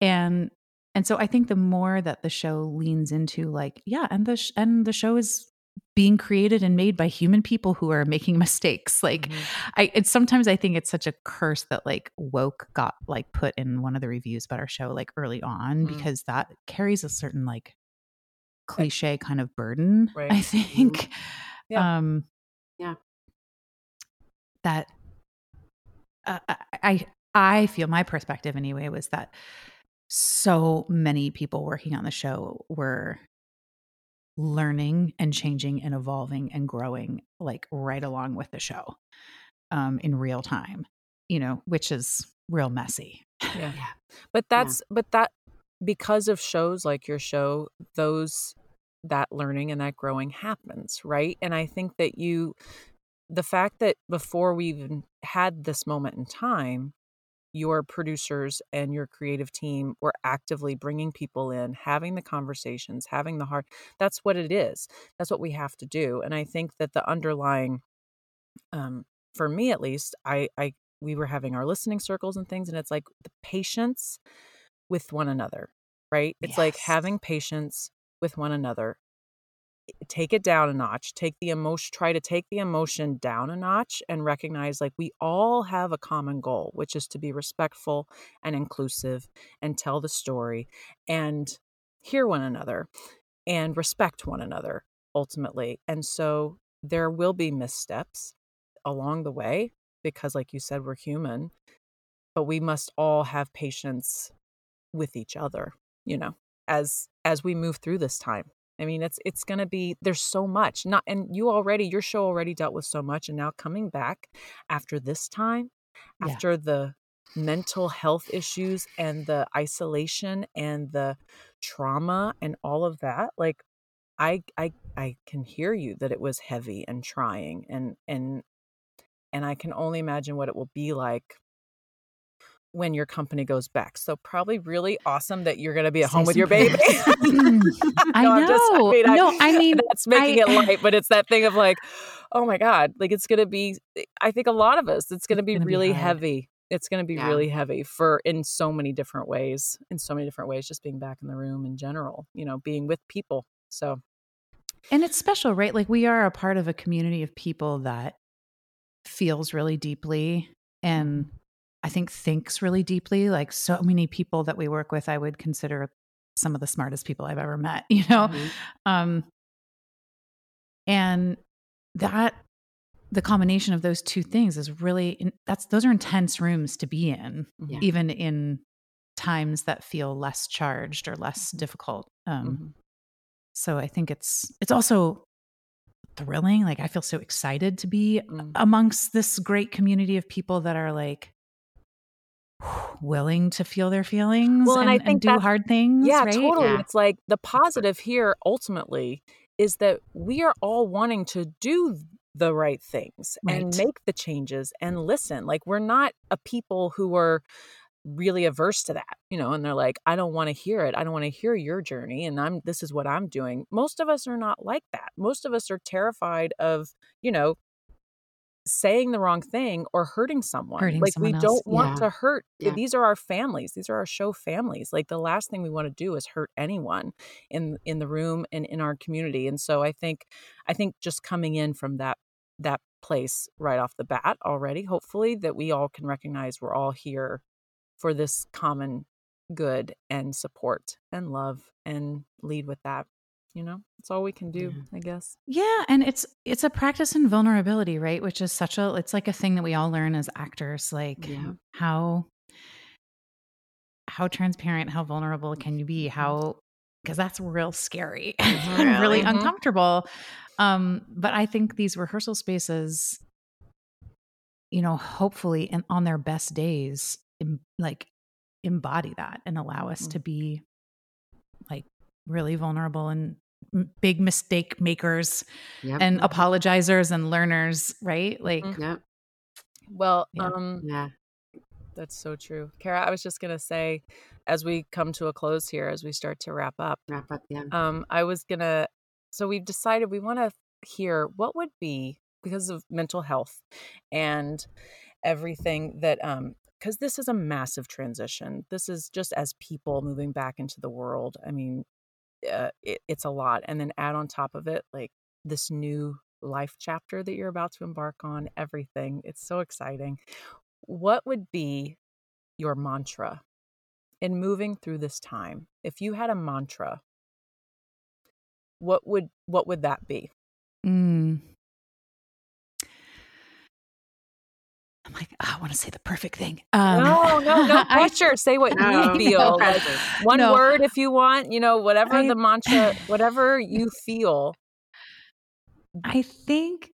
and and so i think the more that the show leans into like yeah and the sh- and the show is being created and made by human people who are making mistakes like Mhm. i it's sometimes i think it's such a curse that like woke got like put in one of the reviews about our show like early on Mm. because that carries a certain like cliche kind of burden Right. i think Yeah. um Yeah. that uh, I- I I feel my perspective anyway was that so many people working on the show were learning and changing and evolving and growing like right along with the show um in real time you know which is real messy Yeah. Yeah. But that's but that because of shows like your show, those that learning and that growing happens, right? And I think that you the fact that before we even had this moment in time, your producers and your creative team were actively bringing people in, having the conversations, having the heart. That's what it is. That's what we have to do. And I think that the underlying, um, for me at least, I, I, we were having our listening circles and things, and it's like the patience with one another, right? It's like having patience with one another take it down a notch take the emotion try to take the emotion down a notch and recognize like we all have a common goal which is to be respectful and inclusive and tell the story and hear one another and respect one another ultimately. And so there will be missteps along the way because like you said we're human but we must all have patience with each other you know as as we move through this time i mean it's it's going to be there's so much not and you already your show already dealt with so much and now coming back after this time Yeah. after the mental health issues and the isolation and the trauma and all of that like i i i can hear you that it was heavy and trying and and and i can only imagine what it will be like when your company goes back. So probably really awesome that you're going to be at home with your baby. I No, I'm just- know. No, I mean, that's making I- it light, but it's that thing of like, oh my god, like it's going to be. Eh, I think a lot of us, it's going to be gonna be really hard. heavy. it's going to be Yeah. really heavy for in so many different ways in so many different ways just being back in the room in general you know being with people so And it's special, right? Like we are a part of a community of people that feels really deeply and I think thinks really deeply. Like so many people that we work with, I would consider some of the smartest people I've ever met, you know? Mhm. Um, and that the combination of those two things is really that's those are intense rooms to be in, Yeah. even in times that feel less charged or less difficult. Um, mhm. so I think it's it's also thrilling. Like I feel so excited to be Mm. amongst this great community of people that are like willing to feel their feelings Well, and and, I and think do hard things. yeah right? totally Yeah. it's like the positive here ultimately is that we are all wanting to do the right things and make the changes and listen like we're not a people who are really averse to that you know and they're like i don't want to hear it i don't want to hear your journey and i'm this is what i'm doing most of us are not like that most of us are terrified of you know saying the wrong thing or hurting someone Hurting like we someone else. don't want Yeah. to hurt Yeah. these are our families these are our show families like the last thing we want to do is hurt anyone in in the room and in our community and so i think i think just coming in from that that place right off the bat already hopefully that we all can recognize we're all here for this common good and support and love and lead with that you know it's all we can do Yeah. i guess Yeah, and it's it's a practice in vulnerability, right? Which is such a it's like a thing that we all learn as actors, like Yeah. how how transparent, how vulnerable can you be? How because that's real scary, and really Really? Mhm. uncomfortable. Um, but I think these rehearsal spaces, you know, hopefully and on their best days, em- like embody that and allow us to be like really vulnerable and m- big mistake makers Yep. and apologizers and learners, right? Like, Mhm. Yep. well Yeah. um Yeah. That's so true. Kara, I was just going to say, as we come to a close here, as we start to wrap up, Wrap up. Yeah. um, I was going to, so we've decided we want to hear what would be, because of mental health and everything that, um, because this is a massive transition. This is just as people moving back into the world. I mean, uh, it, it's a lot. And then add on top of it, like this new life chapter that you're about to embark on, everything. It's so exciting what would be your mantra in moving through this time if you had a mantra what would what would that be mm. I'm like, "Ah, I want to say the perfect thing. Um, no no no I- pressure say what No, you feel no like one No. word if you want you know whatever I- the mantra whatever you feel I think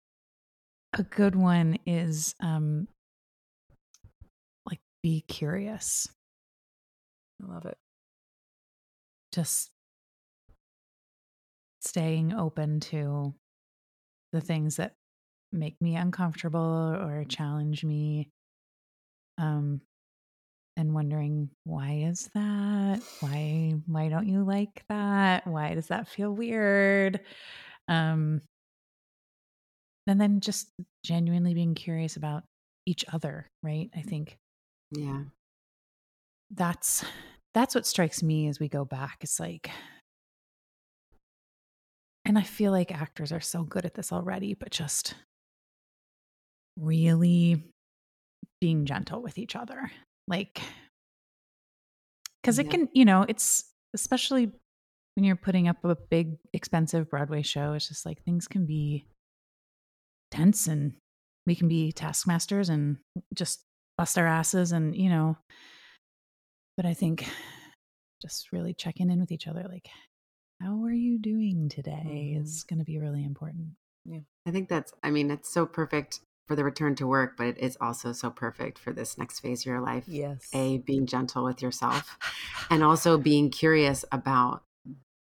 a good one is um like be curious. i love it Just staying open to the things that make me uncomfortable or challenge me. Um and wondering why is that? Why why don't you like that? Why does that feel weird? Um and then just genuinely being curious about each other, right? I think Yeah. that's that's what strikes me as we go back. It's like and I feel like actors are so good at this already, but just really being gentle with each other. Like cuz it Yeah. can, you know, it's especially when you're putting up a big expensive Broadway show, it's just like things can be tense and we can be taskmasters and just bust our asses and you know but i think just really checking in with each other like how are you doing today Mhm. is going to be really important Yeah. I think that's, I mean, it's so perfect for the return to work, but it is also so perfect for this next phase of your life. yes A, being gentle with yourself and also being curious about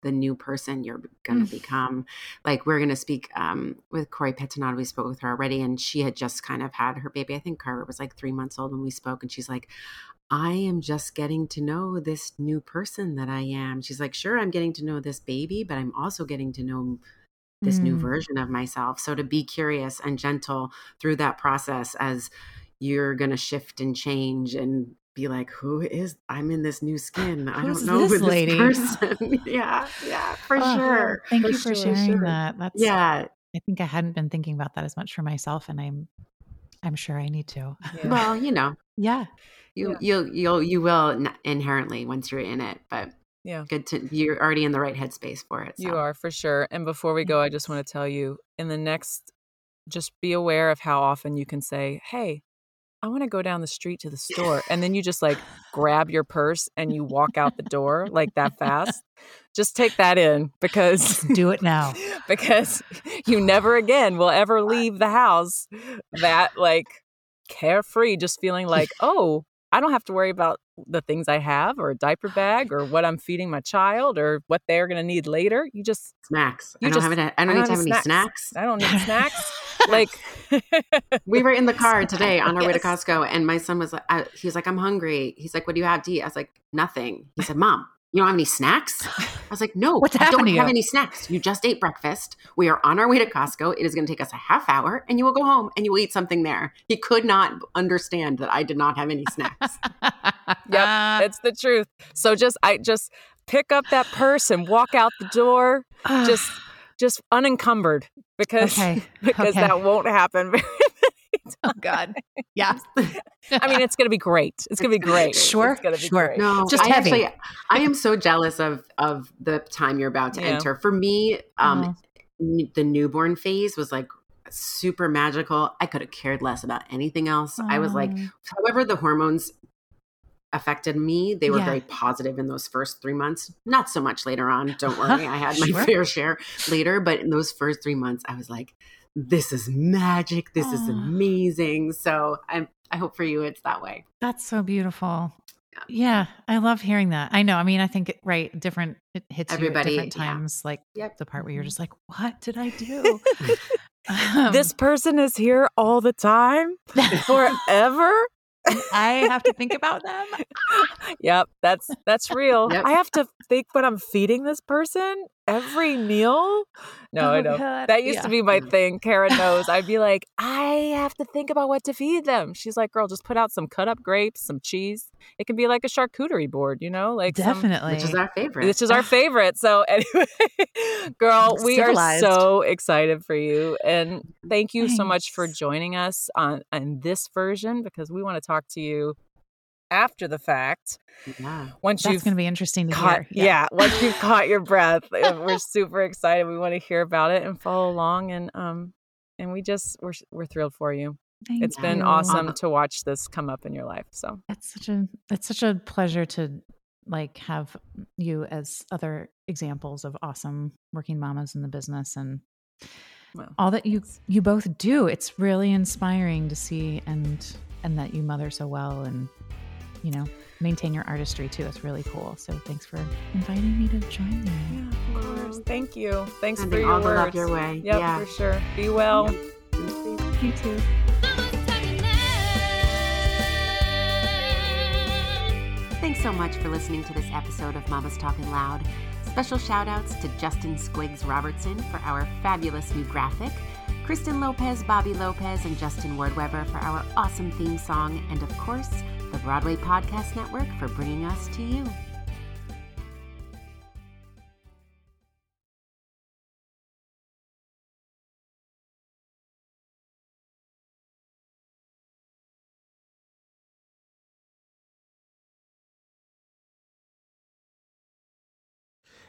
the new person you're going Mm. to become. Like we're going to speak um, with Corey Petinod. We spoke with her already, and she had just kind of had her baby. I think Carver was like three months old when we spoke, and she's like, I am just getting to know this new person that I am. She's like, sure, I'm getting to know this baby, but I'm also getting to know this new Mm. version of myself. So to be curious and gentle through that process as you're going to shift and change and be like, who is, I'm in this new skin. I Who's don't know this who lady?" person. yeah. Yeah. For Oh, sure. Thank you for sure, sharing sure. that. That's Yeah. I think I hadn't been thinking about that as much for myself, and I'm I'm sure I need to. Yeah. Well, you know, Yeah. you, Yeah. you'll, you'll, you will inherently once you're in it, but Yeah. good to, you're already in the right headspace for it. You are for sure. And before we go, I just mm-hmm. want to tell you in the next, just be aware of how often you can say, Hey, I want to go down the street to the store. And then you just like grab your purse and you walk out the door like that fast. Just take that in because Do it now. because you never again will ever leave the house that like carefree, just feeling like, oh, I don't have to worry about the things I have or a diaper oh, bag or what I'm feeding my child or what they're going to need later. You just, Snacks. You I don't just- have any, I I don't don't need to have have any snacks. I don't need snacks. like, we were in the car today on our way to Costco, and my son was uh, like, I, he was like, I'm hungry. He's like, What do you have to eat? I was like, Nothing. He said, Mom, you don't have any snacks? I was like, No, What's I happened don't to have you?" any snacks. You just ate breakfast. We are on our way to Costco. It is going to take us a half hour, and you will go home and you will eat something there. He could not understand that I did not have any snacks. yep, ah. it's the truth. So just, I just pick up that purse and walk out the door, just, just unencumbered because, okay. because okay. that won't happen. Oh God. Yeah. I mean, it's going to be great. It's going to be great. Sure, It's going to be sure. great. No, Just I heavy. actually, I am so jealous of of the time you're about to Yeah. enter. For me, um, Oh. n- the newborn phase was like super magical. I could have cared less about anything else. I was like, however, the hormones affected me. They were Yeah. very positive in those first three months. Not so much later on. Don't worry, I had my Sure. fair share later. But in those first three months, I was like, this is magic. This is amazing. So I I hope for you it's that way. That's so beautiful. Yeah, I love hearing that. I know. I mean, I think it- right, different it hits Everybody, you at different yeah. times. Like Yep. the part where you're just like, "What did I do?" Um, this person is here all the time forever. I have to think about them. yep, that's that's real. Yep. I have to think what I'm feeding this person every meal. No, I Oh, know. God. That used Yeah. to be my mm. thing. Karen knows. I'd be like, I have to think about what to feed them. She's like, girl, just put out some cut up grapes, some cheese. It can be like a charcuterie board, you know, like some- Definitely. Which is our favorite. Which is our favorite. So anyway, girl, we Civilized. are so excited for you, and thank you so much for joining us on on this version because we want to talk to you after the fact. yeah. Once That's you've going to be interesting to caught, hear. yeah. once you've caught your breath, uh, we're super excited. We want to hear about it and follow along, and um, and we just we're we're thrilled for you. Thank It's been awesome to watch this come up in your life. So It's such a it's such a pleasure to like have you as other examples of awesome working mamas in the business and well, all that you you both do. It's really inspiring to see and and that you mother so well and you know maintain your artistry too. It's really cool. So thanks for inviting me to join you. yeah, of course. Thank you. Thanks for Sending your all the words. love your way. Yep, yeah. for sure. Be well. You too. Mama's talking loud. Thanks so much for listening to this episode of Mama's Talking Loud. Special shout outs to Justin Squiggs Robertson for our fabulous new graphic, Kristen Lopez, Bobby Lopez, and Justin Wardweber for our awesome theme song, and of course, the Broadway Podcast Network for bringing us to you.